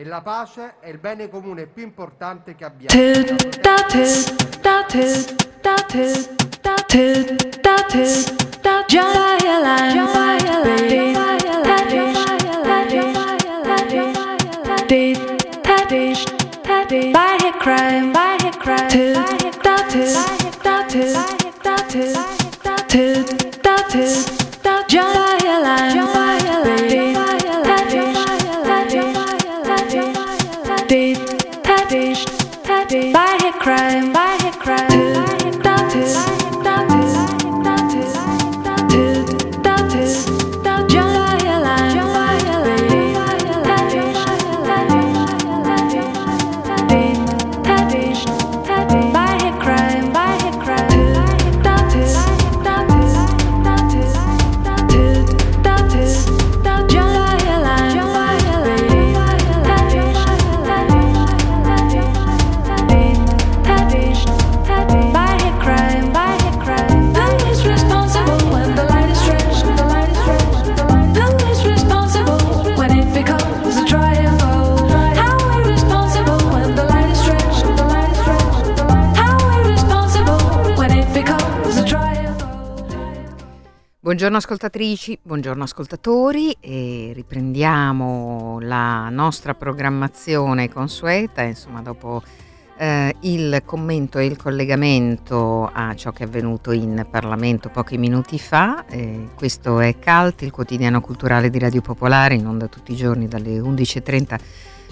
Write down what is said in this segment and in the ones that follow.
e la pace è il bene comune più importante che abbiamo. By crime, by crime, Buongiorno ascoltatrici, buongiorno ascoltatori e riprendiamo la nostra programmazione consueta, insomma dopo eh, il commento e il collegamento a ciò che è avvenuto in Parlamento pochi minuti fa. Eh, questo è CALT, il quotidiano culturale di Radio Popolare, in onda tutti i giorni dalle 11.30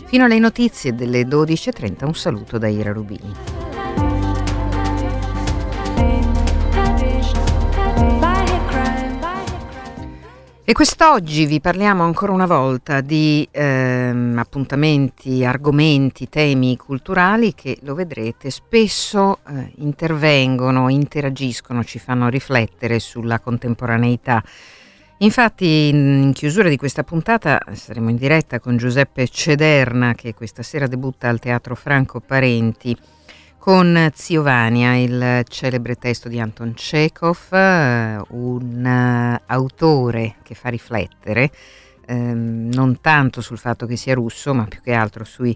fino alle notizie delle 12.30. Un saluto da Ira Rubini. E quest'oggi vi parliamo ancora una volta di ehm, appuntamenti, argomenti, temi culturali che, lo vedrete, spesso eh, intervengono, interagiscono, ci fanno riflettere sulla contemporaneità. Infatti in, chiusura di questa puntata saremo in diretta con Giuseppe Cederna che questa sera debutta al Teatro Franco Parenti con Zio Vania, il celebre testo di Anton Chekhov, eh, un uh, autore che fa riflettere ehm, non tanto sul fatto che sia russo, ma più che altro sui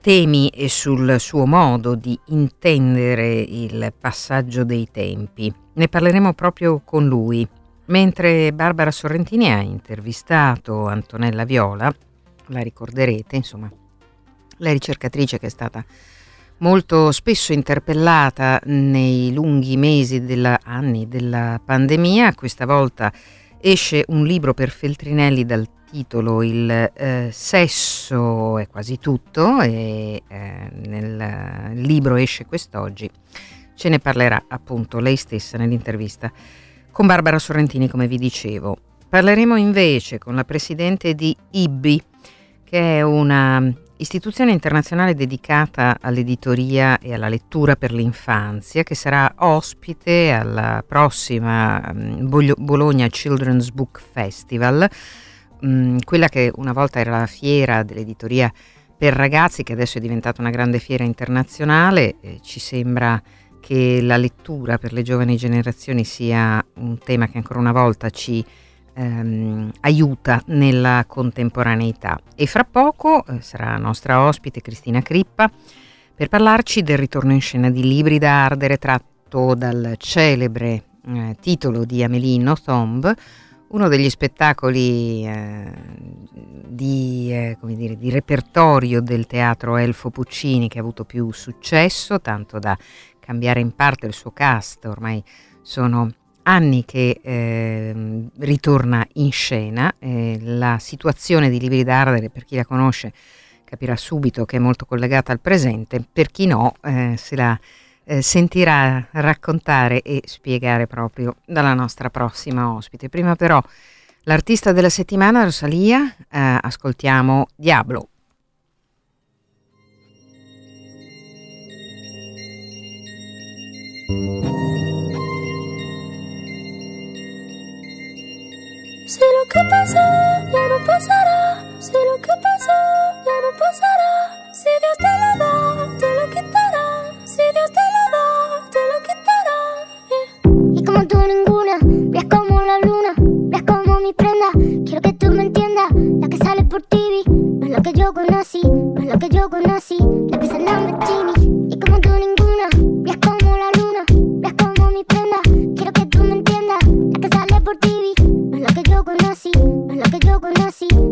temi e sul suo modo di intendere il passaggio dei tempi. Ne parleremo proprio con lui, mentre Barbara Sorrentini ha intervistato Antonella Viola, la ricorderete, insomma, la ricercatrice che è stata molto spesso interpellata nei lunghi mesi della, anni della pandemia, questa volta esce un libro per Feltrinelli dal titolo Il eh, sesso è quasi tutto e eh, nel libro esce quest'oggi. Ce ne parlerà appunto lei stessa nell'intervista con Barbara Sorrentini, come vi dicevo. Parleremo invece con la presidente di IBI, che è una istituzione internazionale dedicata all'editoria e alla lettura per l'infanzia, che sarà ospite alla prossima mm, Bologna Children's Book Festival, mm, quella che una volta era la fiera dell'editoria per ragazzi, che adesso è diventata una grande fiera internazionale. ci sembra che la lettura per le giovani generazioni sia un tema che ancora una volta ci ehm, aiuta nella contemporaneità. E fra poco eh, sarà nostra ospite Cristina Crippa per parlarci del ritorno in scena di Libri da ardere tratto dal celebre eh, titolo di Amelino Thomb, uno degli spettacoli eh, di, eh, dire, di, repertorio del teatro Elfo Puccini che ha avuto più successo, tanto da cambiare in parte il suo cast, ormai sono anni che eh, ritorna in scena, eh, la situazione di Libri d'Ardere, per chi la conosce, capirà subito che è molto collegata al presente, per chi no eh, se la eh, sentirà raccontare e spiegare proprio dalla nostra prossima ospite. Prima però l'artista della settimana, Rosalia, eh, ascoltiamo Diablo. Si lo que pasó ya no pasará, si lo que pasó ya no pasará, si Dios te lo da, te lo quitará, si Dios te lo da, te lo quitará. Y como tú ninguna, ves como la luna, ves como mi prenda, quiero que tú me entiendas, la que sale por TV, no es la que yo conocí, no es la que yo conocí. La que es Lamborghini y como tú ninguna. Brillas como conocí, no es la que yo conocí.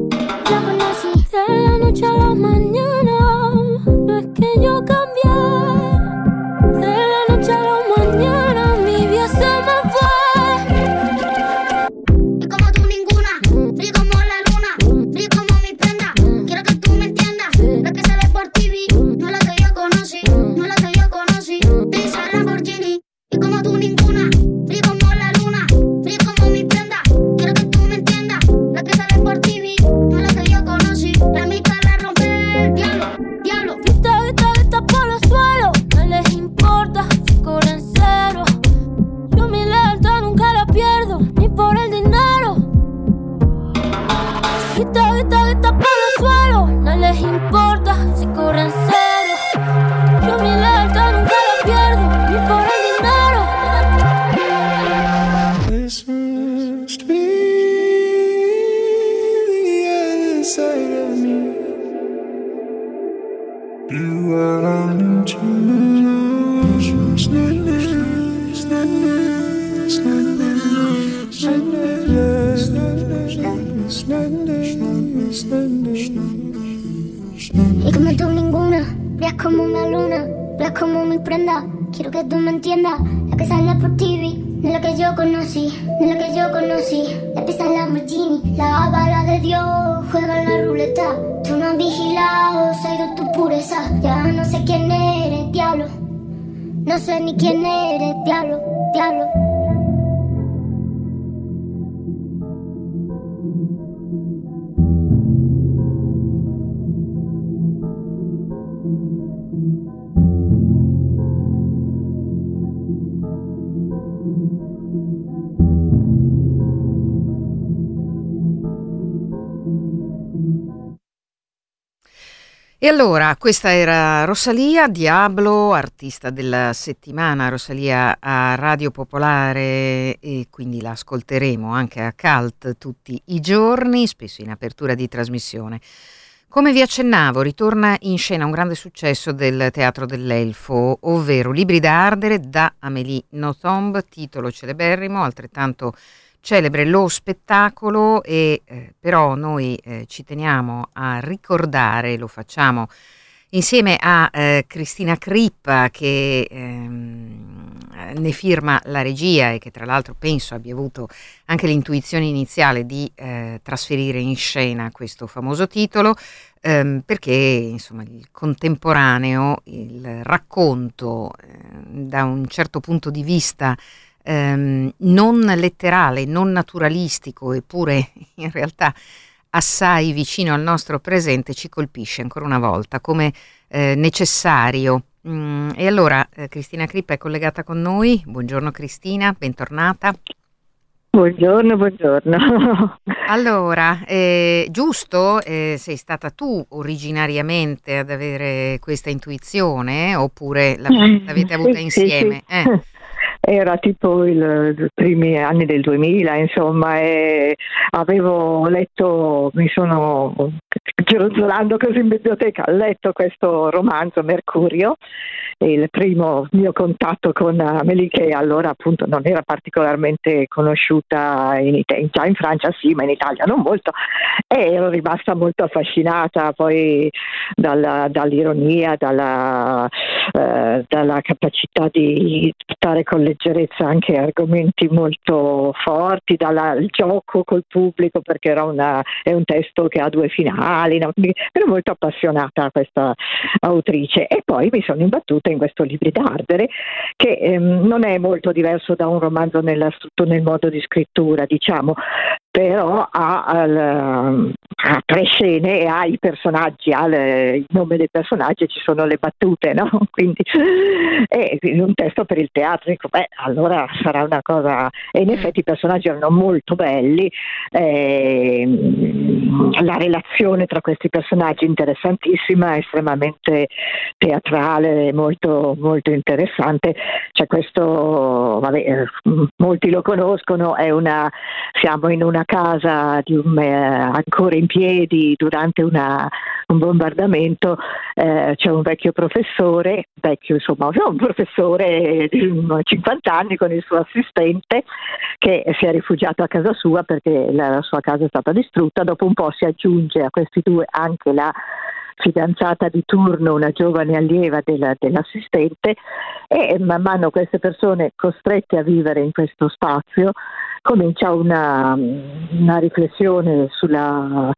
E allora, questa era Rosalia Diablo, artista della settimana, Rosalia a Radio Popolare e quindi la ascolteremo anche a Cult tutti i giorni, spesso in apertura di trasmissione. Come vi accennavo, ritorna in scena un grande successo del Teatro dell'Elfo, ovvero Libri da ardere da Amélie Nothomb, titolo celeberrimo, altrettanto celebre lo spettacolo e eh, però noi eh, ci teniamo a ricordare, lo facciamo insieme a eh, Cristina Crippa che ehm, ne firma la regia e che tra l'altro penso abbia avuto anche l'intuizione iniziale di eh, trasferire in scena questo famoso titolo ehm, perché insomma il contemporaneo, il racconto eh, da un certo punto di vista ehm, non letterale, non naturalistico, eppure in realtà assai vicino al nostro presente, ci colpisce ancora una volta come eh, necessario. Mm, e allora eh, Cristina Crippa è collegata con noi. Buongiorno Cristina, bentornata. Buongiorno, buongiorno. Allora, eh, giusto, eh, sei stata tu originariamente ad avere questa intuizione oppure la- l'avete avuta insieme? Eh. Era tipo i primi anni del 2000, insomma, e avevo letto, mi sono gironzolando così in biblioteca, ho letto questo romanzo Mercurio, il primo mio contatto con Amélie che allora appunto non era particolarmente conosciuta in Italia, in Francia sì, ma in Italia non molto, e ero rimasta molto affascinata poi dalla- dall'ironia, dalla, eh, dalla capacità di trattare con leggerezza anche argomenti molto forti, dal gioco col pubblico perché una- è un testo che ha due finali, no? Ero molto appassionata a questa autrice e poi mi sono imbattuta in questo libro d'ardere che ehm, non è molto diverso da un romanzo nella nel modo di scrittura, diciamo, però ha, ha tre scene e ha i personaggi, ha le- il nome dei personaggi e ci sono le battute, no? Quindi è un testo per il teatro, dico, beh, allora sarà una cosa. E in effetti i personaggi erano molto belli, ehm, la relazione tra questi personaggi interessantissima, estremamente teatrale, molto, molto interessante. C'è questo, vabbè, eh, molti lo conoscono, è una, siamo in una casa di un, eh, ancora in piedi durante una, un bombardamento, eh, c'è un vecchio professore, vecchio insomma, un professore di 50 anni con il suo assistente che si è rifugiato a casa sua perché la, la sua casa è stata distrutta, dopo un po' si aggiunge a questi due anche la fidanzata di turno, una giovane allieva della, dell'assistente e man mano queste persone costrette a vivere in questo spazio comincia una, una riflessione sulla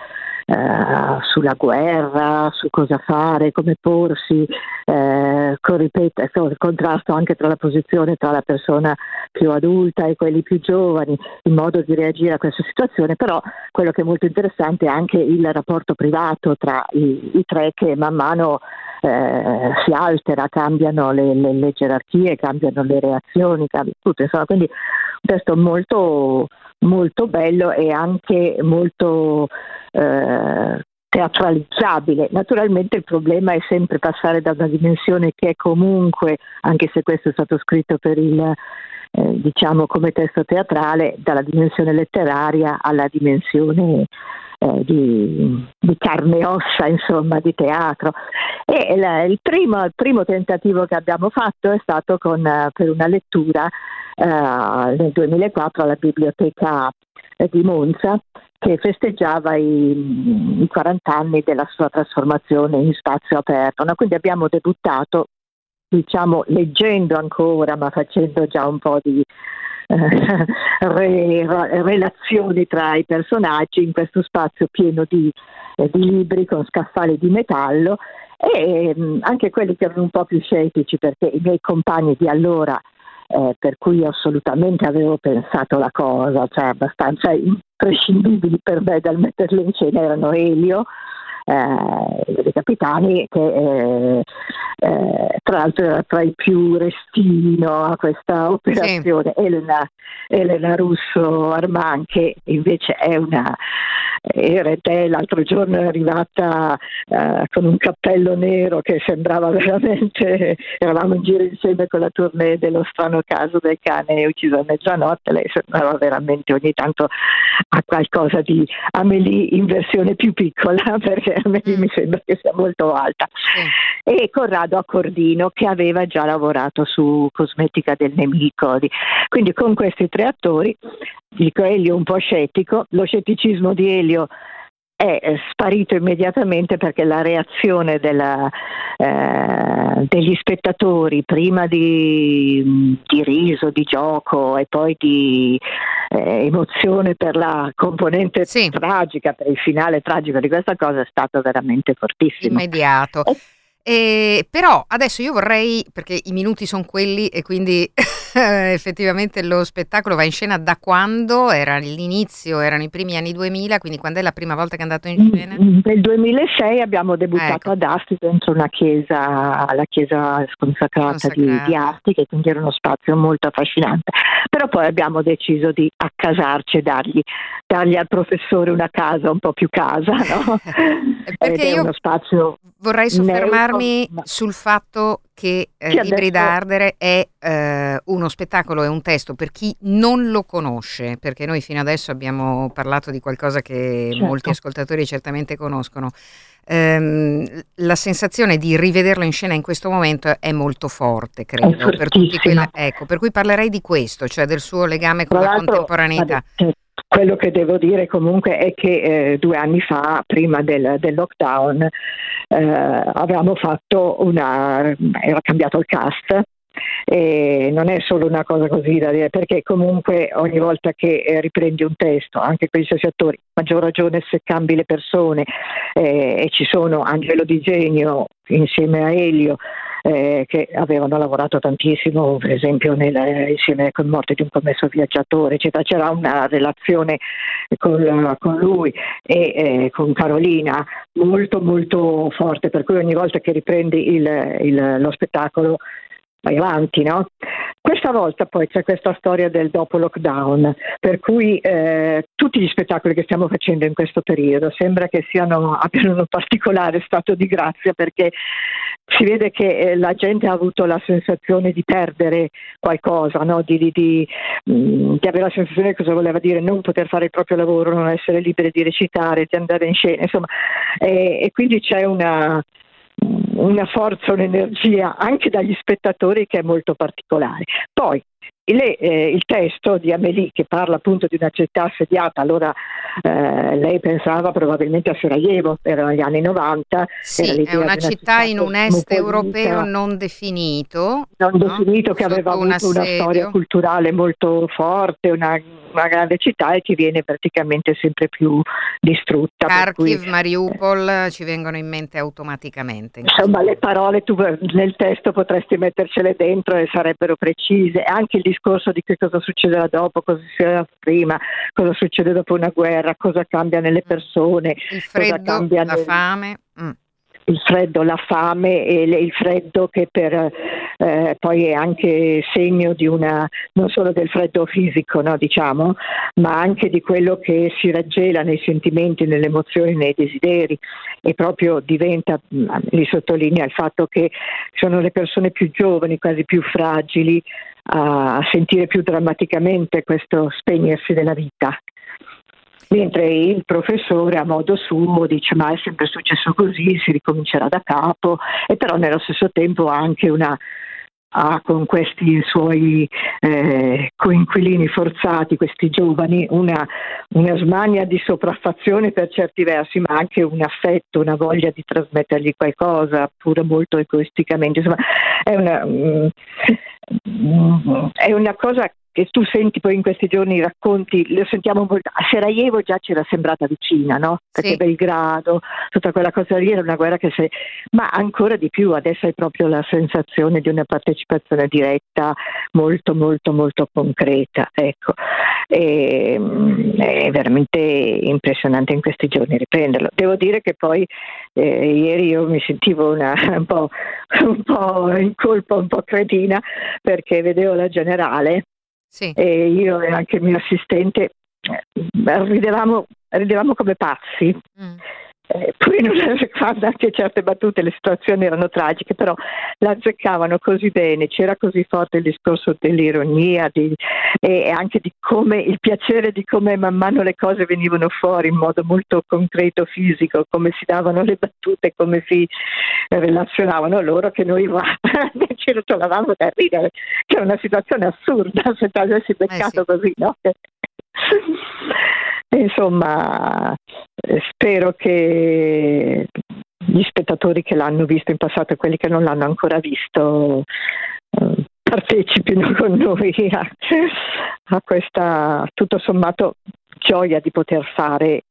eh, sulla guerra, su cosa fare, come porsi, eh, con, ripeto, il contrasto anche tra la posizione tra la persona più adulta e quelli più giovani, il modo di reagire a questa situazione, però quello che è molto interessante è anche il rapporto privato tra i, i tre che man mano eh, si altera, cambiano le, le, le, gerarchie, cambiano le reazioni, cambia tutto, insomma, quindi un testo molto molto bello e anche molto eh, teatralizzabile. Naturalmente il problema è sempre passare da una dimensione che è comunque, anche se questo è stato scritto per il eh, diciamo come testo teatrale, dalla dimensione letteraria alla dimensione eh, di, di, carne e ossa, insomma, di teatro. E la, il, primo, il, primo, tentativo che abbiamo fatto è stato con, uh, per una lettura uh, nel 2004 alla biblioteca di Monza che festeggiava i, i, 40 anni della sua trasformazione in spazio aperto. No? Quindi abbiamo debuttato, diciamo, leggendo ancora, ma facendo già un po' di eh, re, relazioni tra i personaggi in questo spazio pieno di, eh, di libri con scaffali di metallo e mh, mm, anche quelli che erano un po' più scettici perché i miei compagni di allora eh, per cui assolutamente avevo pensato la cosa, cioè abbastanza imprescindibili per me dal metterlo in scena erano Elio, eh, dei capitani che eh, eh, tra l'altro era tra i più restino a questa operazione, sì. Elena, Elena Russo Arman che invece è una era te l'altro giorno è arrivata eh, con un cappello nero che sembrava veramente eravamo in giro insieme con la tournée dello strano caso del cane ucciso a mezzanotte lei sembrava veramente ogni tanto a qualcosa di Amelie in versione più piccola perché Amelie mm. mi sembra che sia molto alta. E Corrado Accordino che aveva già lavorato su Cosmetica del Nemico. Quindi con questi tre attori dico Elio un po' scettico, lo scetticismo di Elio è sparito immediatamente perché la reazione della, eh, degli spettatori prima di, di, riso, di gioco e poi di eh, emozione per la componente sì. tragica, per il finale tragico di questa cosa è stato veramente fortissimo. Immediato. E e, però adesso io vorrei, perché i minuti sono quelli e quindi effettivamente lo spettacolo va in scena da quando? Era l'inizio, erano i primi anni 2000, quindi quando è la prima volta che è andato in mm, scena? Mm, nel 2006 abbiamo debuttato ecco. ad Asti dentro una chiesa, la chiesa sconsacrata, Di, di Asti, che quindi era uno spazio molto affascinante. Però poi abbiamo deciso di accasarci e dargli, dargli al professore una casa un po' più casa, no? perché io uno spazio vorrei soffermarmi soffermarmi sul fatto che eh, Libri da Ardere è eh, uno spettacolo e un testo per chi non lo conosce, perché noi fino adesso abbiamo parlato di qualcosa che certo. molti ascoltatori certamente conoscono. Ehm, la sensazione di rivederlo in scena in questo momento è molto forte, credo, per tutti quelli, ecco, per cui parlerei di questo, cioè del suo legame con la contemporaneità. Vabbè, quello che devo dire comunque è che eh, due anni fa, prima del, del lockdown, eh, avevamo fatto una, era cambiato il cast e non è solo una cosa così da dire, perché comunque ogni volta che eh, riprendi un testo, anche con gli stessi attori, maggior ragione se cambi le persone eh, e ci sono Angelo Di Genio insieme a Elio eh, che avevano lavorato tantissimo, per esempio nel, insieme con Morte di un commesso viaggiatore, eccetera. c'era una relazione con, con lui e eh, con Carolina molto molto forte, per cui ogni volta che riprendi il, il, lo spettacolo vai avanti, no? Questa volta poi c'è questa storia del dopo lockdown, per cui eh, tutti gli spettacoli che stiamo facendo in questo periodo sembra che siano, abbiano un particolare stato di grazia perché si vede che eh, la gente ha avuto la sensazione di perdere qualcosa, no? di, di, di, mh, mm, di, avere la sensazione di cosa voleva dire non poter fare il proprio lavoro, non essere liberi di recitare, di andare in scena, insomma, e, e quindi c'è una, una forza, un'energia anche dagli spettatori che è molto particolare. Poi le, eh, il testo di Amélie che parla appunto di una città assediata, allora eh, lei pensava probabilmente a Sarajevo, erano gli anni 90. Sì, è una, una città, città, in un est europeo non definito. Non no? definito che aveva avuto un una storia culturale molto forte, una una grande città e che viene praticamente sempre più distrutta. Kharkiv, cui... Mariupol ci vengono in mente automaticamente. Insomma, le parole tu nel testo potresti mettercele dentro e sarebbero precise. Anche il discorso di che cosa succederà dopo, cosa succederà prima, cosa succede dopo una guerra, cosa cambia nelle persone. Il freddo, la nel... fame. Mm il freddo, la fame e il freddo che per, eh, poi è anche segno di una, non solo del freddo fisico, no, diciamo, ma anche di quello che si raggela nei sentimenti, nelle emozioni, nei desideri. E proprio diventa, li sottolinea il fatto che sono le persone più giovani, quasi più fragili, a sentire più drammaticamente questo spegnersi della vita mentre il professore a modo suo dice ma è sempre successo così, si ricomincerà da capo e però nello stesso tempo ha anche una ha con questi suoi eh, coinquilini forzati, questi giovani, una, una, smania di sopraffazione per certi versi, ma anche un affetto, una voglia di trasmettergli qualcosa, pure molto egoisticamente. Insomma, è una, mm, è una cosa che tu senti poi in questi giorni i racconti, lo sentiamo molto, a Sarajevo già ci era sembrata vicina, no? Perché sì. Belgrado, tutta quella cosa lì era una guerra che se... ma ancora di più adesso hai proprio la sensazione di una partecipazione diretta molto molto molto concreta, ecco. E, mm, è veramente impressionante in questi giorni riprenderlo. Devo dire che poi eh, ieri io mi sentivo una, un, po', un po' in colpa, un po' cretina perché vedevo la generale sì. E io e anche il mio assistente eh, ridevamo, ridevamo come pazzi. Mm. Eh, poi non quando anche certe battute le situazioni erano tragiche, però la azzeccavano così bene, c'era così forte il discorso dell'ironia di, e anche di come il piacere di come man mano le cose venivano fuori in modo molto concreto, fisico, come si davano le battute, come si relazionavano loro che noi ci rotolavamo da ridere, che è una situazione assurda se ti avessi beccato eh sì. così, no? Insomma, spero che gli spettatori che l'hanno visto in passato e quelli che non l'hanno ancora visto eh, partecipino con noi a, a questa tutto sommato gioia di poter fare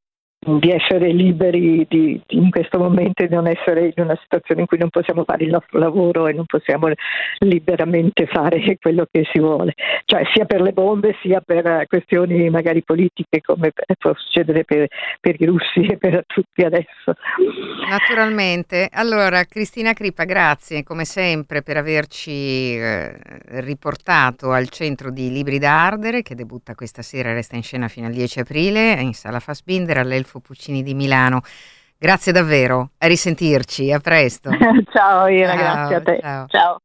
di essere liberi di, di in questo momento di non essere in una situazione in cui non possiamo fare il nostro lavoro e non possiamo liberamente fare quello che si vuole, cioè sia per le bombe sia per questioni magari politiche come può succedere per, per i russi e per tutti adesso. Naturalmente. Allora, Cristina Crippa, grazie come sempre per averci eh, riportato al centro di Libri da Ardere che debutta questa sera e resta in scena fino al 10 aprile in sala Fassbinder all'Elfo Adolfo Puccini di Milano. Grazie davvero, a risentirci, a presto. ciao Ira, ciao, grazie a te. ciao. ciao.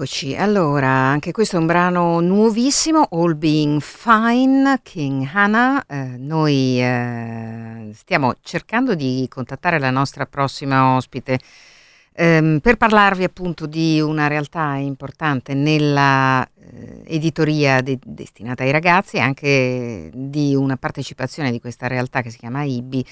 Eccoci, allora, anche questo è un brano nuovissimo, All Being Fine, King Hannah. Eh, noi eh, stiamo cercando di contattare la nostra prossima ospite ehm, per parlarvi appunto di una realtà importante nella eh, editoria de- destinata ai ragazzi e anche di una partecipazione di questa realtà che si chiama IBI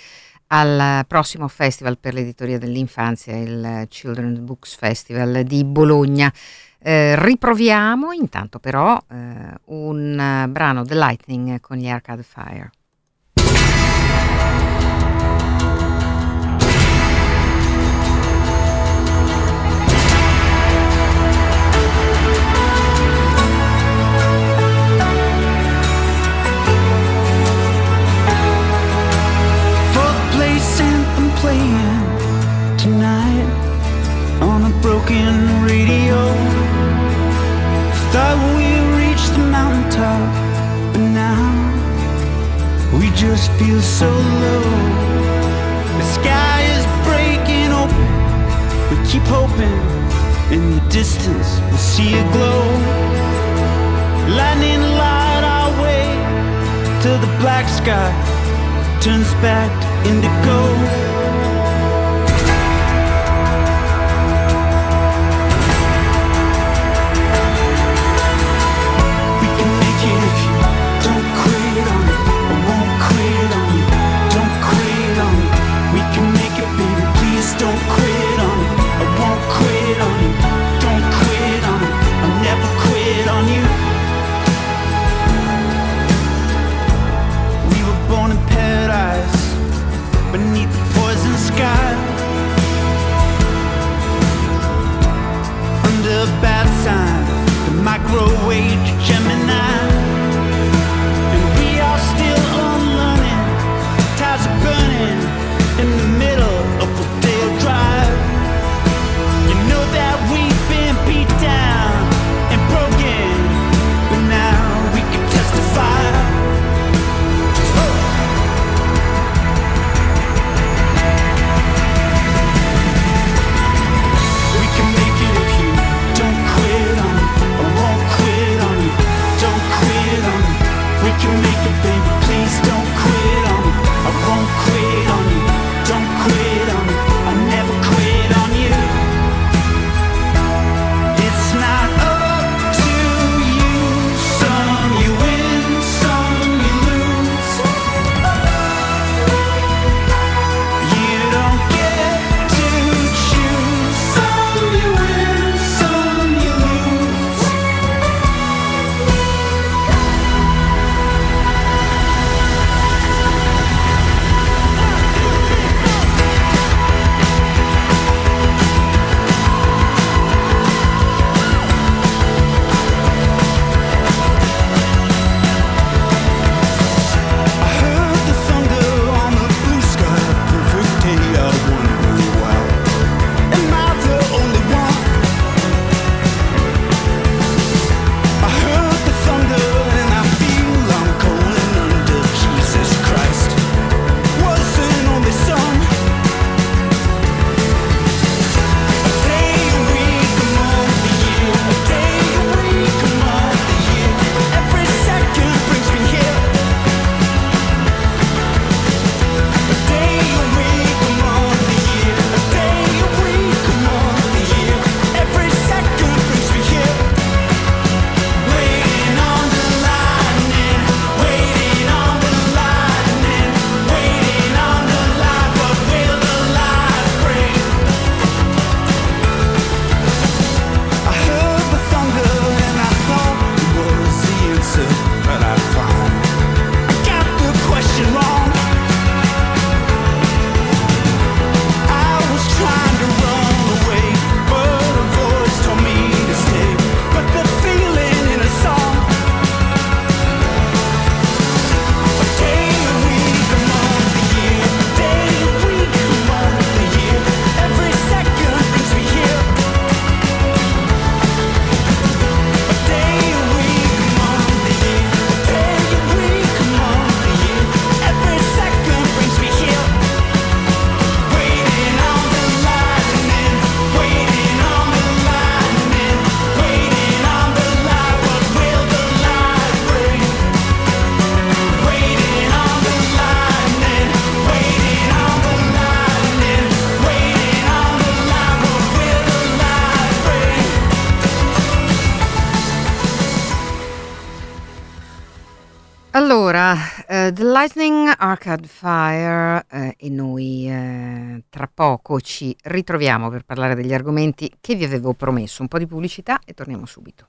al prossimo festival per l'editoria dell'infanzia, il Children's Books Festival di Bologna. Eh, riproviamo intanto però eh, un eh, brano The Lightning con gli Arcade Fire. Feel so low. The sky is breaking open. We keep hoping in the distance we'll see a glow. Lightning light our way to the black sky turns back to indigo. Poco ci ritroviamo per parlare degli argomenti che vi avevo promesso. Un po' di pubblicità e torniamo subito.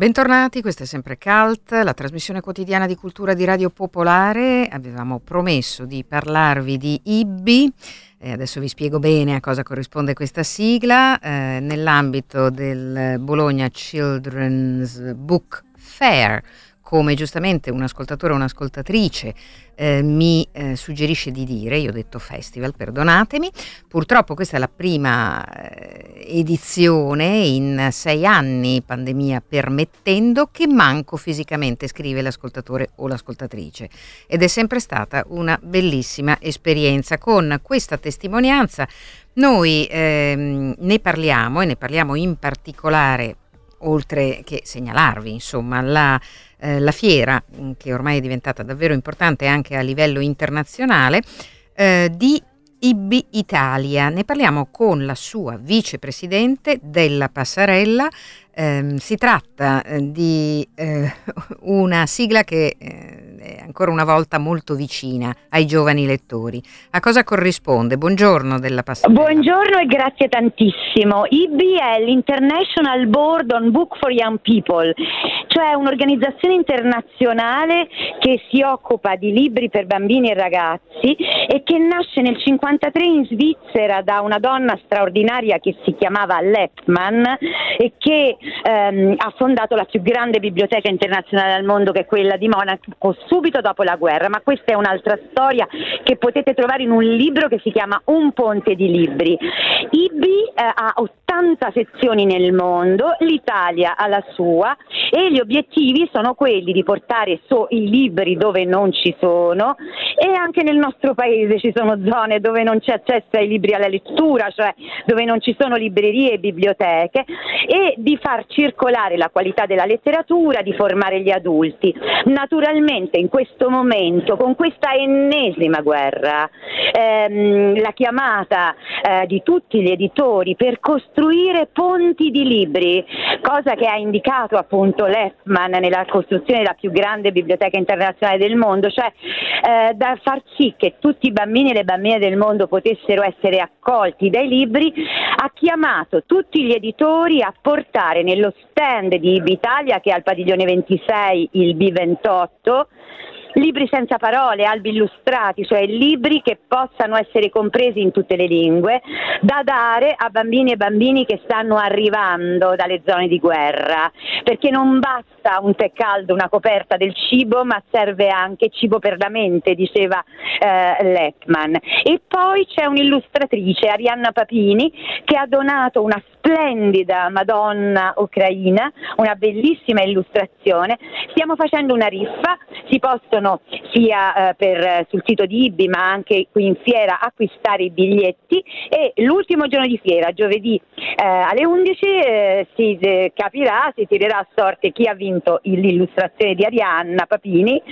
Bentornati, questa è sempre Cult, la trasmissione quotidiana di cultura di Radio Popolare. Avevamo promesso di parlarvi di IBBI, e adesso vi spiego bene a cosa corrisponde questa sigla, eh, nell'ambito del Bologna Children's Book Fair come giustamente un ascoltatore o un'ascoltatrice eh, mi eh, suggerisce di dire, io ho detto festival, perdonatemi, purtroppo questa è la prima eh, edizione in sei anni, pandemia permettendo, che manco fisicamente, scrive l'ascoltatore o l'ascoltatrice. Ed è sempre stata una bellissima esperienza. Con questa testimonianza noi ehm, ne parliamo e ne parliamo in particolare oltre che segnalarvi insomma la eh, la fiera, mm, che ormai è diventata davvero importante anche a livello internazionale, eh, di IBI Italia. Ne parliamo con la sua vicepresidente della Passarella. Eh, si tratta eh, di eh, una sigla che eh, è ancora una volta molto vicina ai giovani lettori. A cosa corrisponde? Buongiorno della Passarella. Buongiorno e grazie tantissimo. IBI è l'International Board on Book for Young People, cioè un'organizzazione internazionale che si occupa di libri per bambini e ragazzi e che nasce nel 1953 in Svizzera da una donna straordinaria che si chiamava Lepman e che ehm, ha fondato la più grande biblioteca internazionale al mondo che è quella di Monaco subito dopo la guerra, ma questa è un'altra storia che potete trovare in un libro che si chiama Un ponte di libri. IBI eh, ha 80 sezioni nel mondo, l'Italia ha la sua e gli obiettivi sono quelli di portare so i libri dove non ci sono e anche nel nostro paese ci sono zone dove non c'è accesso ai libri alla lettura, cioè dove non ci sono librerie e biblioteche e di far circolare la qualità della letteratura, di formare gli adulti. Naturalmente in questo momento, con questa ennesima guerra, ehm, la chiamata eh, di tutti gli editori per costruire ponti di libri, cosa che ha indicato appunto Leffman nella costruzione della più grande biblioteca internazionale del mondo, cioè eh, da far sì che tutti i bambini e le bambine del mondo potessero essere accolti dai libri, ha chiamato tutti gli editori a portare nello stand di Ibitalia, che è al padiglione 26, il B28, Libri senza parole, albi illustrati, cioè libri che possano essere compresi in tutte le lingue, da dare a bambini e bambini che stanno arrivando dalle zone di guerra, perché non basta un tè caldo, una coperta del cibo, ma serve anche cibo per la mente, diceva eh, Leckman. E poi c'è un'illustratrice, Arianna Papini, che ha donato una splendida Madonna ucraina, una bellissima illustrazione. Stiamo facendo una riffa, si possono sia eh, per, sul sito di IBI ma anche qui in fiera acquistare i biglietti e l'ultimo giorno di fiera, giovedì eh, alle 11, eh, si eh, capirà, si tirerà a sorte chi ha vinto l'illustrazione di Arianna Papini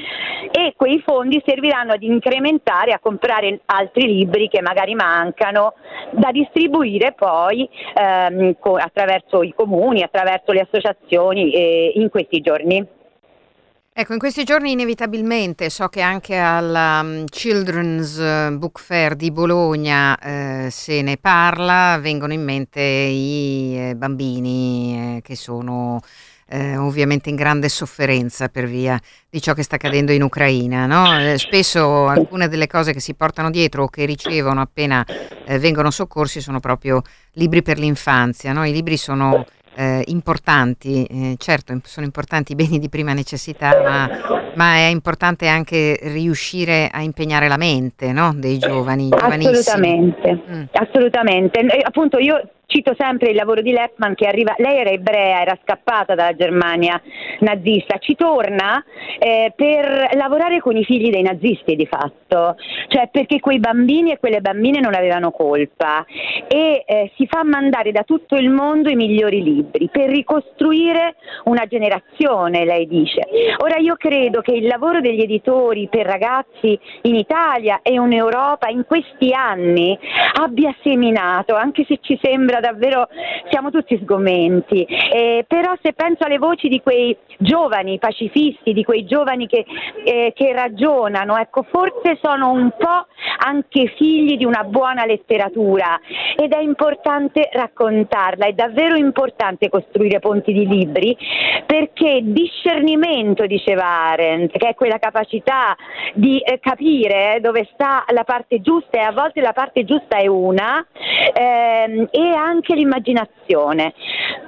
e quei fondi serviranno ad incrementare, a comprare altri libri che magari mancano da distribuire poi ehm, attraverso i comuni, attraverso le associazioni eh, in questi giorni. Ecco, in questi giorni inevitabilmente so che anche alla um, Children's eh, Book Fair di Bologna eh, se ne parla, vengono in mente i eh, bambini eh, che sono eh, ovviamente in grande sofferenza per via di ciò che sta accadendo in Ucraina. No? Eh, spesso alcune delle cose che si portano dietro o che ricevono appena vengono soccorsi sono proprio libri per l'infanzia. No? I libri sono eh, importanti, eh, certo sono importanti i beni di prima necessità, ma, ma, è importante anche riuscire a impegnare la mente no? dei giovani. Assolutamente, mm. assolutamente. E, appunto io cito sempre il lavoro di Leffman che arriva, lei era ebrea, era scappata dalla Germania nazista, ci torna eh, per lavorare con i figli dei nazisti di fatto, cioè perché quei bambini e quelle bambine non avevano colpa e eh, si fa mandare da tutto il mondo i migliori libri per ricostruire una generazione, lei dice. Ora io credo che il lavoro degli editori per ragazzi in Italia e in Europa in questi anni abbia seminato, anche se ci sembra davvero, siamo tutti sgomenti, eh, però se penso alle voci di quei giovani pacifisti, di quei giovani che, eh, che ragionano, ecco, forse sono un po' anche figli di una buona letteratura ed è importante raccontarla, è davvero importante costruire ponti di libri perché discernimento, diceva Arendt, che è quella capacità di eh, capire eh, dove sta la parte giusta e a volte la parte giusta è una, ehm, e anche l'immaginazione.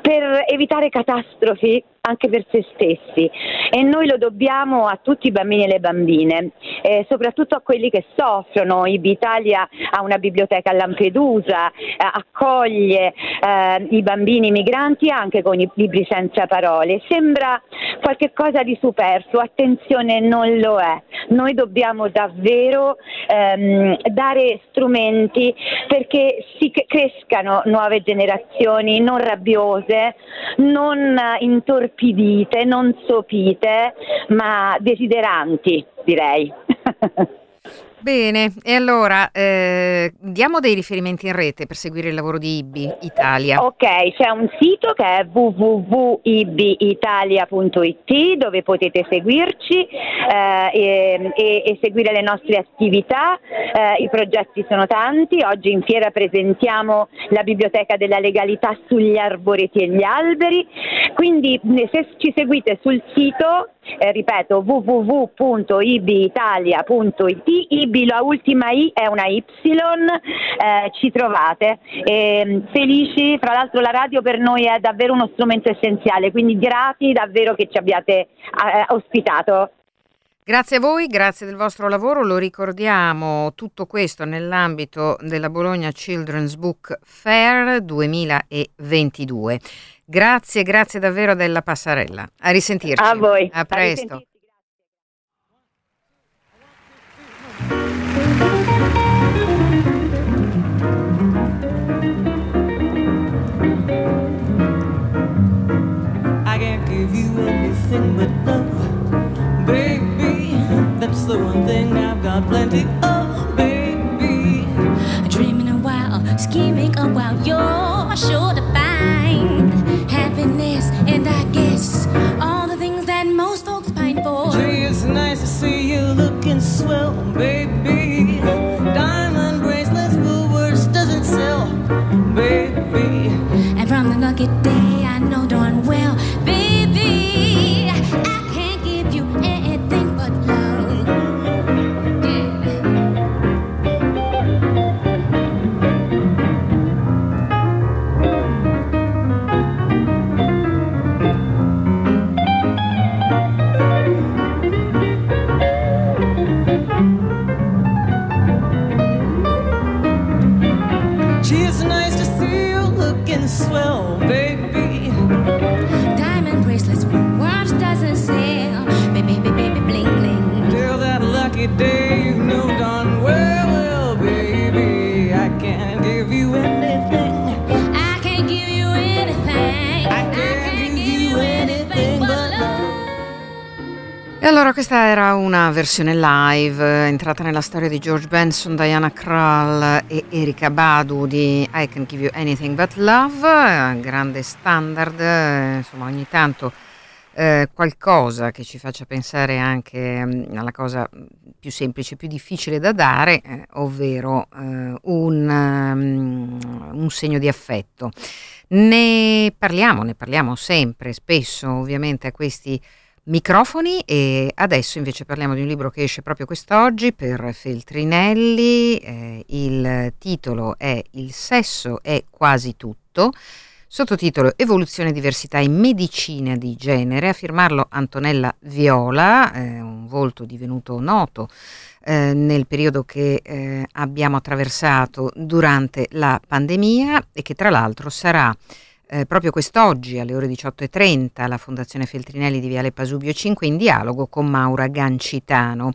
Per evitare catastrofi anche per se stessi e noi lo dobbiamo a tutti i bambini e le bambine, eh, soprattutto a quelli che soffrono. IB Italia ha una biblioteca a Lampedusa, eh, accoglie eh, i bambini migranti anche con i libri senza parole. Sembra qualcosa di superfluo, attenzione non lo è. Noi dobbiamo davvero ehm, dare strumenti perché si crescano nuove generazioni non rabbiose, non intorpidite, non sopite, ma desideranti, direi. Bene, e allora eh, diamo dei riferimenti in rete per seguire il lavoro di IBI Italia. Ok, c'è un sito che è www.ibitalia.it dove potete seguirci eh, e, e, seguire le nostre attività. Eh, I progetti sono tanti, oggi in fiera presentiamo la biblioteca della legalità sugli arboreti e gli alberi, quindi se ci seguite sul sito eh, ripeto www.ibitalia.it IBI la ultima I è una Y eh, ci trovate. E, felici fra l'altro la radio per noi è davvero uno strumento essenziale quindi grati davvero che ci abbiate eh, ospitato Grazie a voi, grazie del vostro lavoro, lo ricordiamo tutto questo nell'ambito della Bologna Children's Book Fair 2022. Grazie, grazie davvero della passarella. A risentirci. A voi. A presto. A got plenty of, baby. Dreaming a while, scheming a while, you're sure to find happiness, and I guess all the things that most folks pine for. Gee, it's nice to see you looking swell, baby. Diamond bracelets, Woolworths doesn't sell, baby. And from the lucky day, E allora questa era una versione live eh, entrata nella storia di George Benson, Diana Krall e Erika Badu di I Can Give You Anything But Love, eh, grande standard, eh, insomma ogni tanto eh, qualcosa che ci faccia pensare anche mm, alla cosa più semplice, più difficile da dare, eh, ovvero eh, un, um, un segno di affetto. Ne parliamo, ne parliamo sempre, spesso ovviamente a questi microfoni e adesso invece parliamo di un libro che esce proprio quest'oggi per Feltrinelli, eh, il titolo è Il sesso è quasi tutto, sottotitolo Evoluzione, diversità e medicina di genere, a firmarlo Antonella Viola, eh, un volto divenuto noto eh, nel periodo che eh, abbiamo attraversato durante la pandemia e che tra l'altro sarà eh, proprio quest'oggi alle ore 18.30 alla Fondazione Feltrinelli di Viale Pasubio 5 in dialogo con Maura Gancitano.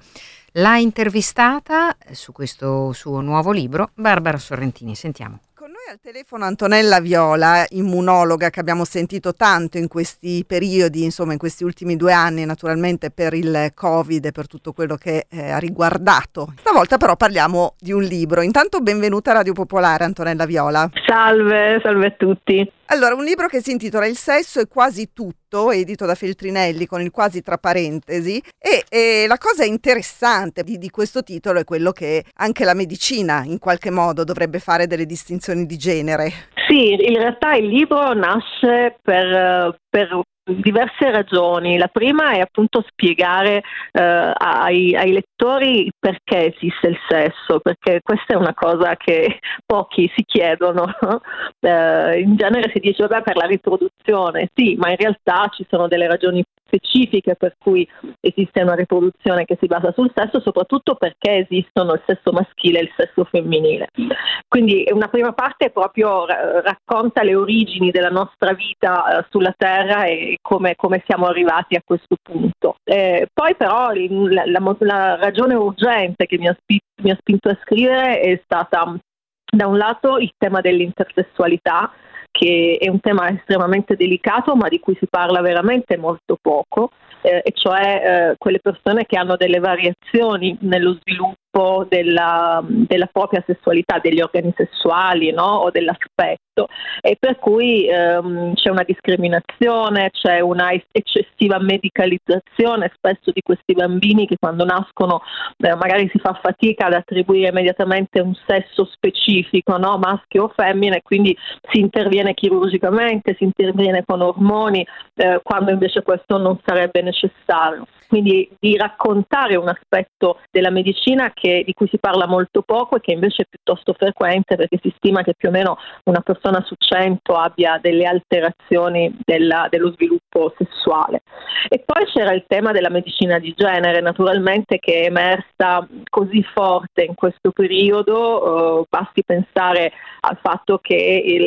L'ha intervistata eh, su questo suo nuovo libro Barbara Sorrentini. Sentiamo. Con noi al telefono Antonella Viola, immunologa che abbiamo sentito tanto in questi periodi, insomma in questi ultimi due anni naturalmente per il Covid e per tutto quello che eh, ha riguardato. Stavolta però parliamo di un libro. Intanto benvenuta a Radio Popolare Antonella Viola. Salve, salve a tutti. Allora, un libro che si intitola Il sesso è quasi tutto, edito da Feltrinelli con il quasi tra parentesi, e, e la cosa interessante di, di, questo titolo è quello che anche la medicina in qualche modo dovrebbe fare delle distinzioni di genere. Sì, in realtà il libro nasce per, per diverse ragioni. La prima è appunto spiegare eh, ai, ai, lettori perché esiste il sesso, perché questa è una cosa che pochi si chiedono. eh, in genere si dice vabbè per la riproduzione, sì, ma in realtà ci sono delle ragioni specifiche per cui esiste una riproduzione che si basa sul sesso, soprattutto perché esistono il sesso maschile e il sesso femminile. Quindi una prima parte proprio racconta le origini della nostra vita eh, sulla Terra e come, come, siamo arrivati a questo punto. Eh, poi però la, la, la, ragione urgente che mi ha, mi ha spinto a scrivere è stata da un lato il tema dell'intersessualità, che è un tema estremamente delicato ma di cui si parla veramente molto poco, eh, e cioè eh, quelle persone che hanno delle variazioni nello sviluppo sviluppo della, della propria sessualità, degli organi sessuali no? o dell'aspetto e per cui ehm, c'è una discriminazione, c'è una eccessiva medicalizzazione spesso di questi bambini che quando nascono eh, magari si fa fatica ad attribuire immediatamente un sesso specifico, no? maschio o femmina e quindi si interviene chirurgicamente, si interviene con ormoni eh, quando invece questo non sarebbe necessario. Quindi di raccontare un aspetto della medicina che di cui si parla molto poco e che invece è piuttosto frequente perché si stima che più o meno una persona su cento abbia delle alterazioni della, dello sviluppo sessuale. E poi c'era il tema della medicina di genere, naturalmente che è emersa così forte in questo periodo, eh, basti pensare al fatto che il,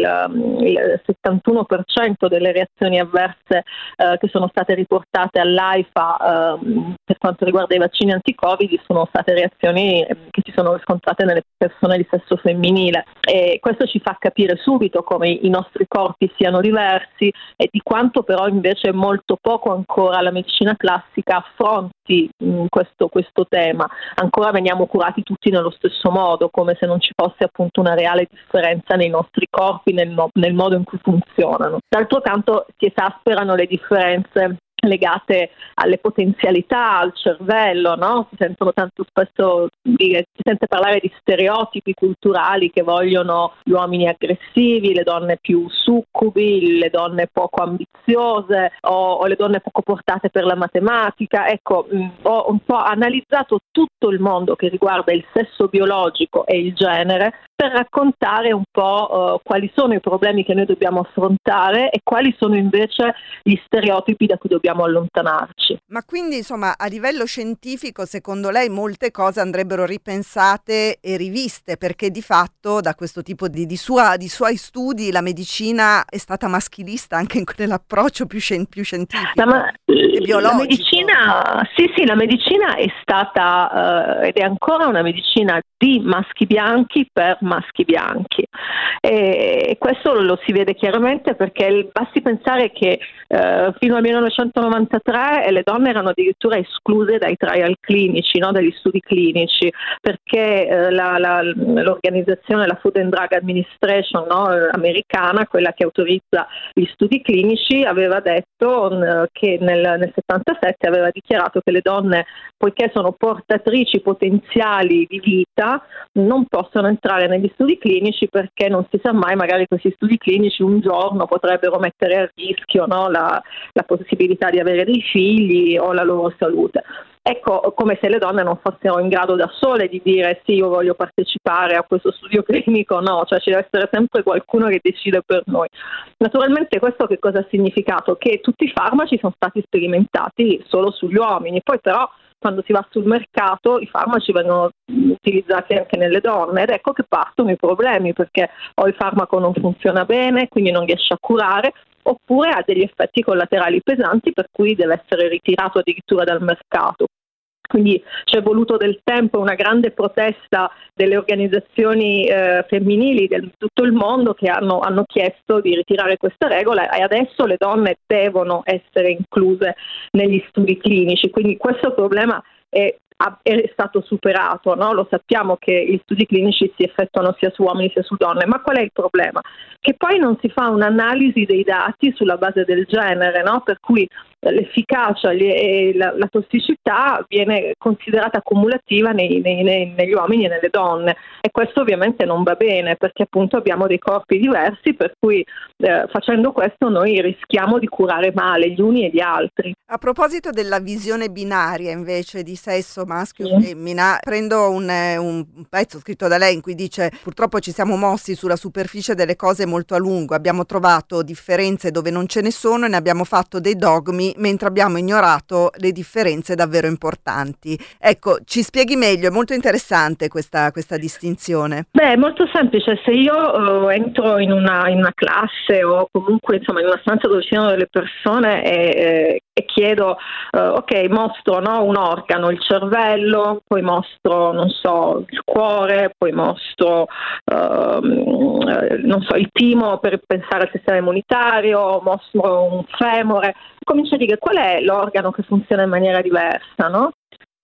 il 71% delle reazioni avverse eh, che sono state riportate all'AIFA eh, per quanto riguarda i vaccini anti-Covid sono state reazioni Ehm, che si sono riscontrate nelle persone di sesso femminile e questo ci fa capire subito come i nostri corpi siano diversi e di quanto però invece molto poco ancora la medicina classica affronti mh, questo, questo tema. Ancora veniamo curati tutti nello stesso modo, come se non ci fosse appunto una reale differenza nei nostri corpi, nel, nel modo in cui funzionano. D'altro canto si esasperano le differenze legate alle potenzialità, al cervello, no? si sentono tanto spesso dire, si sente parlare di stereotipi culturali che vogliono gli uomini aggressivi, le donne più succubi, le donne poco ambiziose o, o le donne poco portate per la matematica. Ecco, mm, ho un po' analizzato tutto il mondo che riguarda il sesso biologico e il genere per raccontare un po' uh, quali sono i problemi che noi dobbiamo affrontare e quali sono invece gli stereotipi da cui dobbiamo allontanarci. Ma quindi insomma a livello scientifico secondo lei molte cose andrebbero ripensate e riviste perché di fatto da questo tipo di, di, sua, di suoi studi la medicina è stata maschilista anche nell'approccio più, scien- più scientifico la, ma, e biologico. La medicina, sì sì, la medicina è stata uh, ed è ancora una medicina di maschi bianchi per maschi bianchi. E questo lo si vede chiaramente perché basti pensare che eh, fino al 1993 le donne erano addirittura escluse dai trial clinici, no? dagli studi clinici, perché eh, la, la, l'organizzazione, la Food and Drug Administration no? americana, quella che autorizza gli studi clinici, aveva detto eh, che nel, nel 77 aveva dichiarato che le donne, poiché sono portatrici potenziali di vita, non possono entrare negli studi clinici perché non si sa mai, magari questi studi clinici un giorno potrebbero mettere a rischio no, la, la, possibilità possibilità di avere dei figli o la loro salute. Ecco, come se le donne non fossero in grado da sole di dire sì, io voglio partecipare a questo studio clinico, no, cioè ci deve essere sempre qualcuno che decide per noi. Naturalmente questo che cosa ha significato? Che tutti i farmaci sono stati sperimentati solo sugli uomini, poi però quando si va sul mercato i farmaci vengono utilizzati anche nelle donne ed ecco che partono i problemi perché o il farmaco non funziona bene, quindi non riesce a curare, oppure ha degli effetti collaterali pesanti per cui deve essere ritirato addirittura dal mercato. Quindi c'è voluto del tempo una grande protesta delle organizzazioni eh, femminili di tutto il mondo che hanno, hanno, chiesto di ritirare questa regola e adesso le donne devono essere incluse negli studi clinici. Quindi questo problema è è stato superato, no? lo sappiamo che gli studi clinici si effettuano sia su uomini sia su donne, ma qual è il problema? Che poi non si fa un'analisi dei dati sulla base del genere, no? per cui l'efficacia e la, tossicità viene considerata cumulativa nei, nei, nei, negli uomini e nelle donne e questo ovviamente non va bene perché appunto abbiamo dei corpi diversi per cui eh, facendo questo noi rischiamo di curare male gli uni e gli altri. A proposito della visione binaria invece di sesso maschio o sì. femmina, prendo un, un, pezzo scritto da lei in cui dice purtroppo ci siamo mossi sulla superficie delle cose molto a lungo, abbiamo trovato differenze dove non ce ne sono e ne abbiamo fatto dei dogmi mentre abbiamo ignorato le differenze davvero importanti. Ecco, ci spieghi meglio, è molto interessante questa, questa distinzione. Beh, è molto semplice, se io uh, entro in una, in una, classe o comunque insomma, in una stanza dove ci sono delle persone e, eh, e chiedo, uh, ok, mostro no, un organo, il cervello, poi mostro, non so, il cuore, poi mostro, uh, non so, il timo per pensare al sistema immunitario, mostro un femore, comincio a dire qual è l'organo che funziona in maniera diversa, no?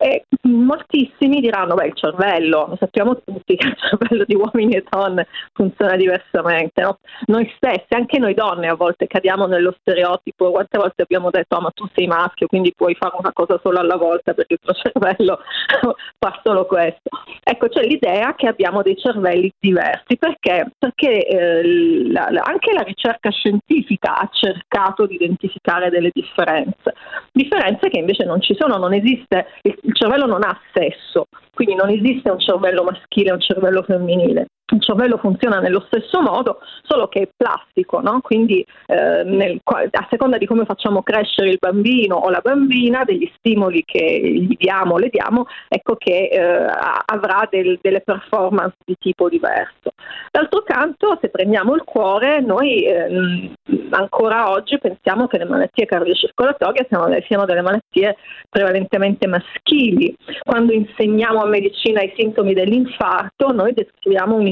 E moltissimi diranno, beh, il cervello, lo sappiamo tutti che il cervello di uomini e donne funziona diversamente. No? Noi stessi, anche noi donne a volte cadiamo nello stereotipo, quante volte abbiamo detto, oh, ma tu sei maschio, quindi puoi fare una cosa solo alla volta perché il tuo cervello fa solo questo. Ecco, c'è l'idea che abbiamo dei cervelli diversi, perché? Perché eh, la, la, anche la ricerca scientifica ha cercato di identificare delle differenze, differenze che invece non ci sono, non esiste il il cervello non ha sesso, quindi non esiste un cervello maschile e un cervello femminile il cervello funziona nello stesso modo, solo che è plastico, no? quindi eh, nel, a seconda di come facciamo crescere il bambino o la bambina, degli stimoli che gli diamo o le diamo, ecco che eh, avrà del, delle performance di tipo diverso. D'altro canto, se prendiamo il cuore, noi eh, ancora oggi pensiamo che le malattie cardiocircolatorie siano, siano delle malattie prevalentemente maschili. Quando insegniamo a medicina i sintomi dell'infarto, noi descriviamo un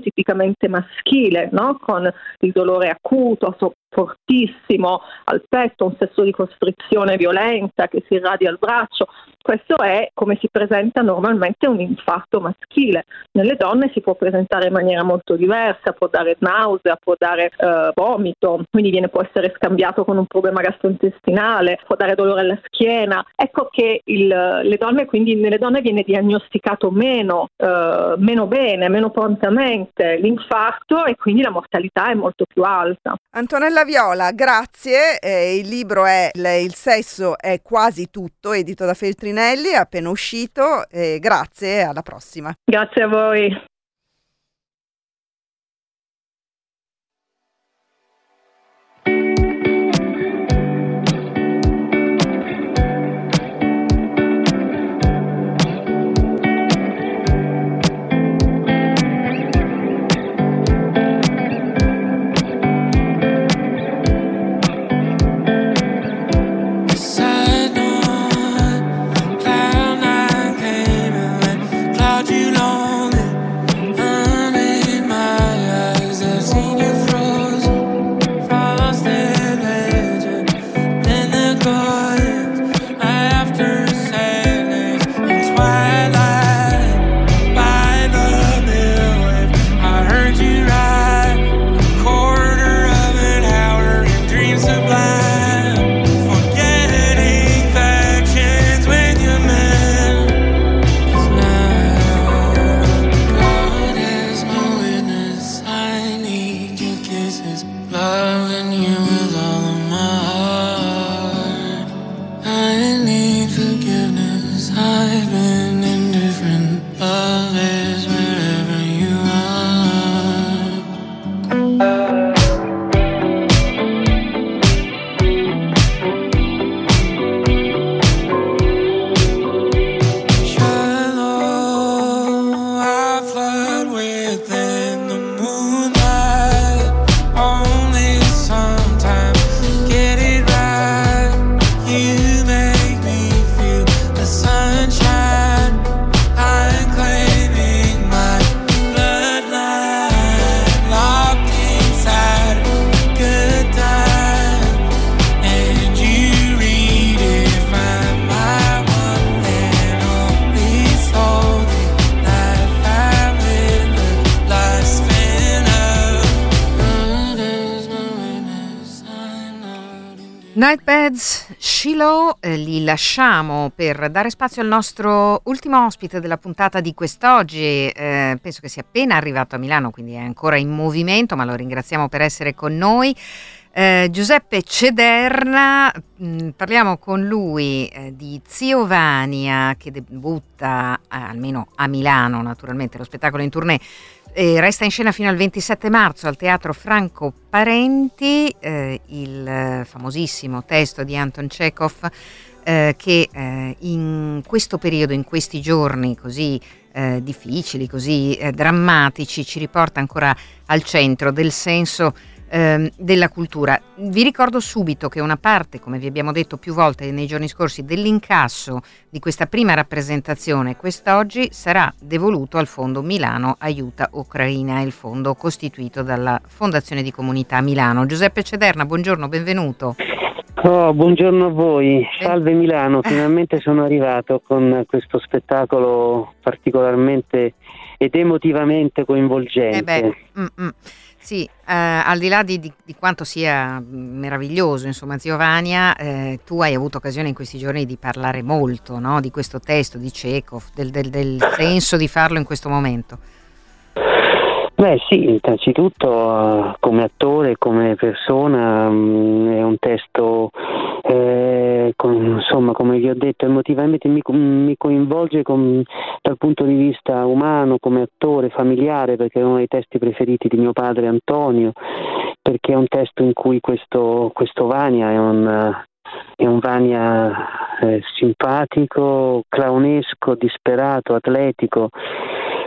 tipicamente maschile, no? con il dolore acuto, fortissimo al petto, un sesso di costrizione violenta che si irradia al braccio. Questo è come si presenta normalmente un infarto maschile. Nelle donne si può presentare in maniera molto diversa, può dare nausea, può dare eh, vomito, quindi viene, può essere scambiato con un problema gastrointestinale, può dare dolore alla schiena. Ecco che il, le donne, quindi nelle donne viene diagnosticato meno, eh, meno bene, meno prontamente l'infarto e quindi la mortalità è molto più alta. Antonella Viola, grazie. Eh, il libro è Il sesso è quasi tutto, edito da Feltrinelli, appena uscito. Eh, grazie alla prossima. Grazie a voi. Lasciamo per dare spazio al nostro ultimo ospite della puntata di quest'oggi. Eh, penso che sia appena arrivato a Milano, quindi è ancora in movimento, ma lo ringraziamo per essere con noi. Eh, Giuseppe Cederna, mh, parliamo con lui eh, di Zio Vania che debutta eh, almeno a Milano, naturalmente, lo spettacolo in tournée e resta in scena fino al 27 marzo al Teatro Franco Parenti, eh, il eh, famosissimo testo di Anton Chekhov eh, che eh, in questo periodo, in questi giorni così eh, difficili, così eh, drammatici, ci riporta ancora al centro del senso ehm, della cultura. Vi ricordo subito che una parte, come vi abbiamo detto più volte nei giorni scorsi, dell'incasso di questa prima rappresentazione quest'oggi sarà devoluto al Fondo Milano Aiuta Ucraina, il fondo costituito dalla Fondazione di Comunità Milano. Giuseppe Cederna, buongiorno, benvenuto. Oh, buongiorno a voi, salve Milano, finalmente sono arrivato con questo spettacolo particolarmente ed emotivamente coinvolgente. Eh beh, mm, mm. Sì, eh, al di là di, di, di quanto sia meraviglioso, insomma, Zio Vania, eh, tu hai avuto occasione in questi giorni di parlare molto no? di questo testo, di Chekhov, del, del, del senso di farlo in questo momento. Beh sì, innanzitutto come attore, come persona mh, è un testo, eh, con, insomma come vi ho detto, emotivamente mi, mi coinvolge con, dal punto di vista umano, come attore, familiare, perché è uno dei testi preferiti di mio padre Antonio, perché è un testo in cui questo, questo Vania è un, è un Vania eh, simpatico, clownesco, disperato, atletico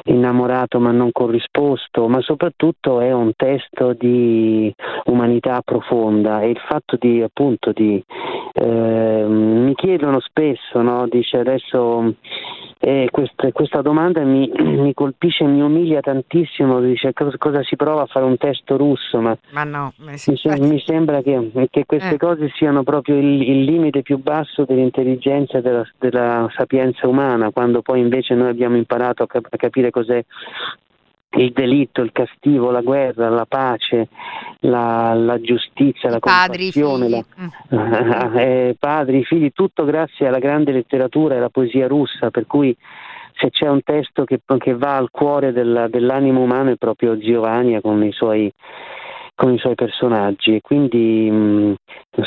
innamorato ma non corrisposto, ma soprattutto è un testo di umanità profonda e il fatto di appunto di eh, mi chiedono spesso, no? dice adesso eh, questa, questa, domanda mi, mi, colpisce, mi umilia tantissimo, dice cosa, cosa, si prova a fare un testo russo, ma, ma no, mi, se, mi, sembra che, che queste eh. cose siano proprio il, il, limite più basso dell'intelligenza e della, della, sapienza umana, quando poi invece noi abbiamo imparato a, cap- a capire cos'è il delitto, il castigo, la guerra, la pace, la, la giustizia, I la padri, compassione, figli. la, eh, padri, figli, tutto grazie alla grande letteratura e alla poesia russa, per cui se c'è un testo che, che va al cuore della, dell'animo umano è proprio Giovanni con i suoi con i suoi personaggi. E quindi mh,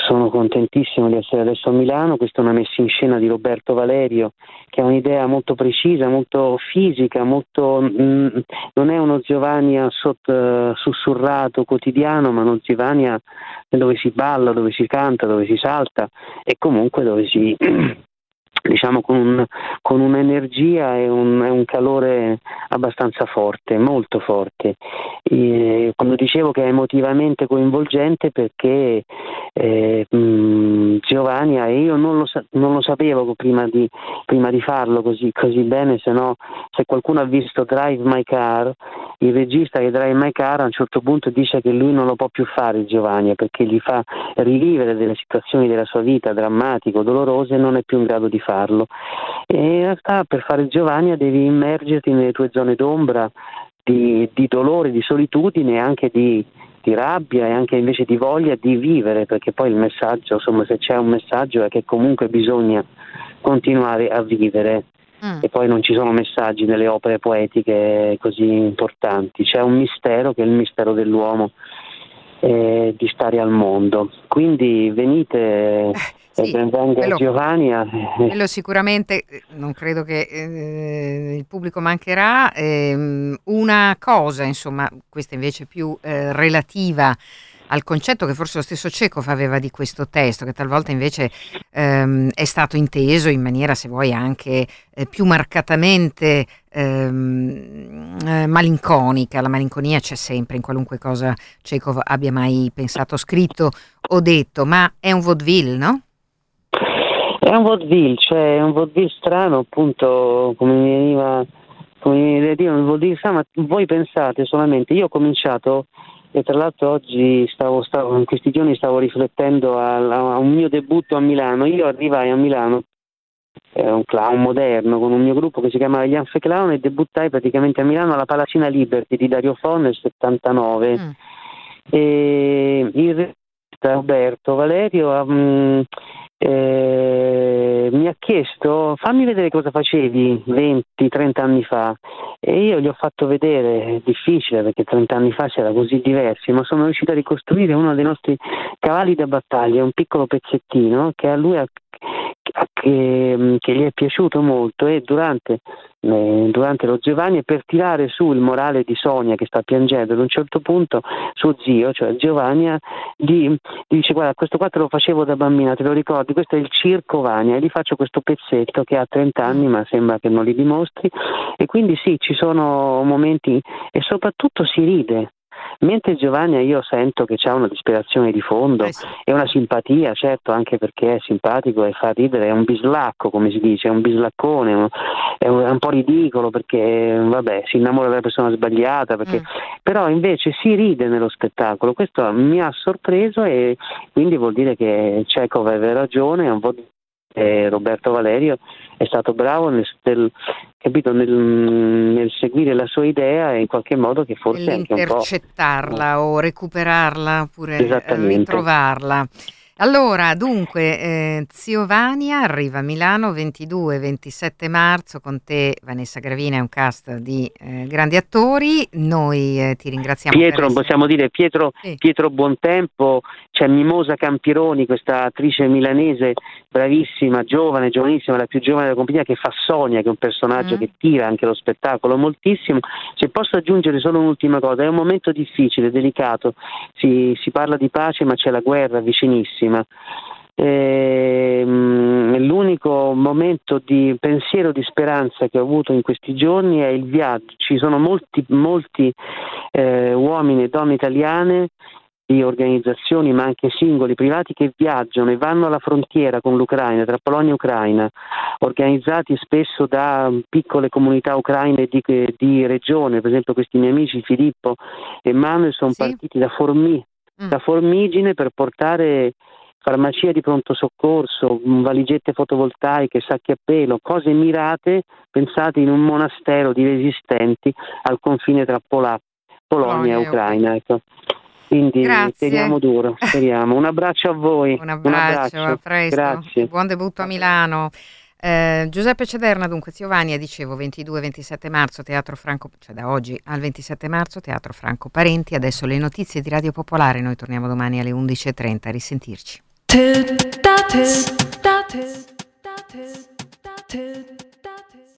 sono contentissimo di essere adesso a Milano, questa è una messa in scena di Roberto Valerio che ha un'idea molto precisa, molto fisica, molto, mh, non è uno Giovanni sott, uh, sussurrato quotidiano, ma uno Giovanni dove si balla, dove si canta, dove si salta e comunque dove si diciamo con, un, con un'energia e un, un, calore abbastanza forte, molto forte. E, quando dicevo che è emotivamente coinvolgente perché eh, mh, Giovanni e io non lo, non lo sapevo prima di, prima di, farlo così, così bene, se no se qualcuno ha visto Drive My Car, il regista che Drive My Car a un certo punto dice che lui non lo può più fare Giovanni perché gli fa rivivere delle situazioni della sua vita drammatiche, dolorose e non è più in grado di farlo farlo. E in realtà per fare Giovanni devi immergerti nelle tue zone d'ombra di, di dolore, di solitudine e anche di, di rabbia e anche invece di voglia di vivere, perché poi il messaggio, insomma, se c'è un messaggio è che comunque bisogna continuare a vivere. Mm. E poi non ci sono messaggi nelle opere poetiche così importanti, c'è un mistero che è il mistero dell'uomo eh, di stare al mondo. Quindi venite eh, sì, quello, Giovanni. Quello sicuramente, non credo che eh, il pubblico mancherà. Eh, una cosa, insomma, questa invece più eh, relativa al concetto che forse lo stesso Cecov aveva di questo testo, che talvolta invece ehm, è stato inteso in maniera, se vuoi, anche eh, più marcatamente ehm, eh, malinconica. La malinconia c'è sempre in qualunque cosa Cecov abbia mai pensato, scritto o detto, ma è un vaudeville, no? È un vaudeville, cioè è un vaudeville strano, appunto, come mi veniva, come dire, vaudeville strano, ma voi pensate solamente, io ho cominciato e tra l'altro oggi stavo, stavo, in questi giorni stavo riflettendo a, a, un mio debutto a Milano, io arrivai a Milano è un clown moderno con un mio gruppo che si chiamava Gli Anfe Clown e debuttai praticamente a Milano alla Palacina Liberty di Dario Fo nel 79 mm. e il Roberto Valerio mm, eh, mi ha chiesto fammi vedere cosa facevi 20-30 anni fa. E io gli ho fatto vedere, è difficile perché 30 anni fa si così diversi, ma sono riuscito a ricostruire uno dei nostri cavalli da battaglia, un piccolo pezzettino che a lui ha che, che, gli è piaciuto molto e durante, eh, durante, lo Giovanni per tirare su il morale di Sonia che sta piangendo ad un certo punto suo zio, cioè Giovanni, gli, gli dice guarda questo qua te lo facevo da bambina, te lo ricordi, questo è il circo Vania e gli faccio questo pezzetto che ha 30 anni ma sembra che non li dimostri. E quindi sì ci sono momenti e soprattutto si ride Mentre Giovanni io sento che c'ha una disperazione di fondo Eh sì. e una simpatia, certo, anche perché è simpatico e fa ridere, è un bislacco, come si dice, è un bislaccone, è un, è un po' ridicolo perché vabbè, si innamora della persona sbagliata, perché- Mm. però invece si ride nello spettacolo. Questo mi ha sorpreso e quindi vuol dire che Chekhov aveva ragione, è un po' eh, Roberto Valerio è stato bravo nel, nel- capito, nel, nel seguire la sua idea e in qualche modo che forse anche un po' Nell'intercettarla o recuperarla oppure eh, ritrovarla. Allora, dunque, eh, Zio Vania arriva a Milano 22-27 marzo con te Vanessa Gravina e un cast di eh, grandi attori. Noi eh, ti ringraziamo. Pietro, possiamo dire Pietro, Sì. Pietro Buontempo, c'è Mimosa Campironi, questa attrice milanese bravissima, giovane, giovanissima, la più giovane della compagnia, che fa Sonia, che è un personaggio Mm. che tira anche lo spettacolo moltissimo. Se posso aggiungere solo un'ultima cosa, è un momento difficile, delicato, si, si parla di pace ma c'è la guerra vicinissima. Ehm, l'unico momento di pensiero di speranza che ho avuto in questi giorni è il viaggio. Ci sono molti, molti eh, uomini e donne italiane di organizzazioni ma anche singoli privati che viaggiano e vanno alla frontiera con l'Ucraina, tra Polonia e Ucraina, organizzati spesso da piccole comunità ucraine di, di regione, per esempio questi miei amici Filippo e Manuel sono Sì. partiti da, Formi- Mm. da Formigine per portare farmacia di pronto soccorso, mh, valigette fotovoltaiche, sacchi a pelo, cose mirate pensate in un monastero di resistenti al confine tra Pola- Polonia Polonia e Ucraina. Ecco. Quindi Grazie. speriamo duro, speriamo. Un abbraccio a voi. Un abbraccio, a presto. Grazie. Buon debutto a Milano. Eh, Giuseppe Cederna, dunque, Ziovania, dicevo 22-27 marzo, Teatro Franco, cioè da oggi al 27 marzo, Teatro Franco Parenti. Adesso le notizie di Radio Popolare, noi torniamo domani alle 11.30, a risentirci.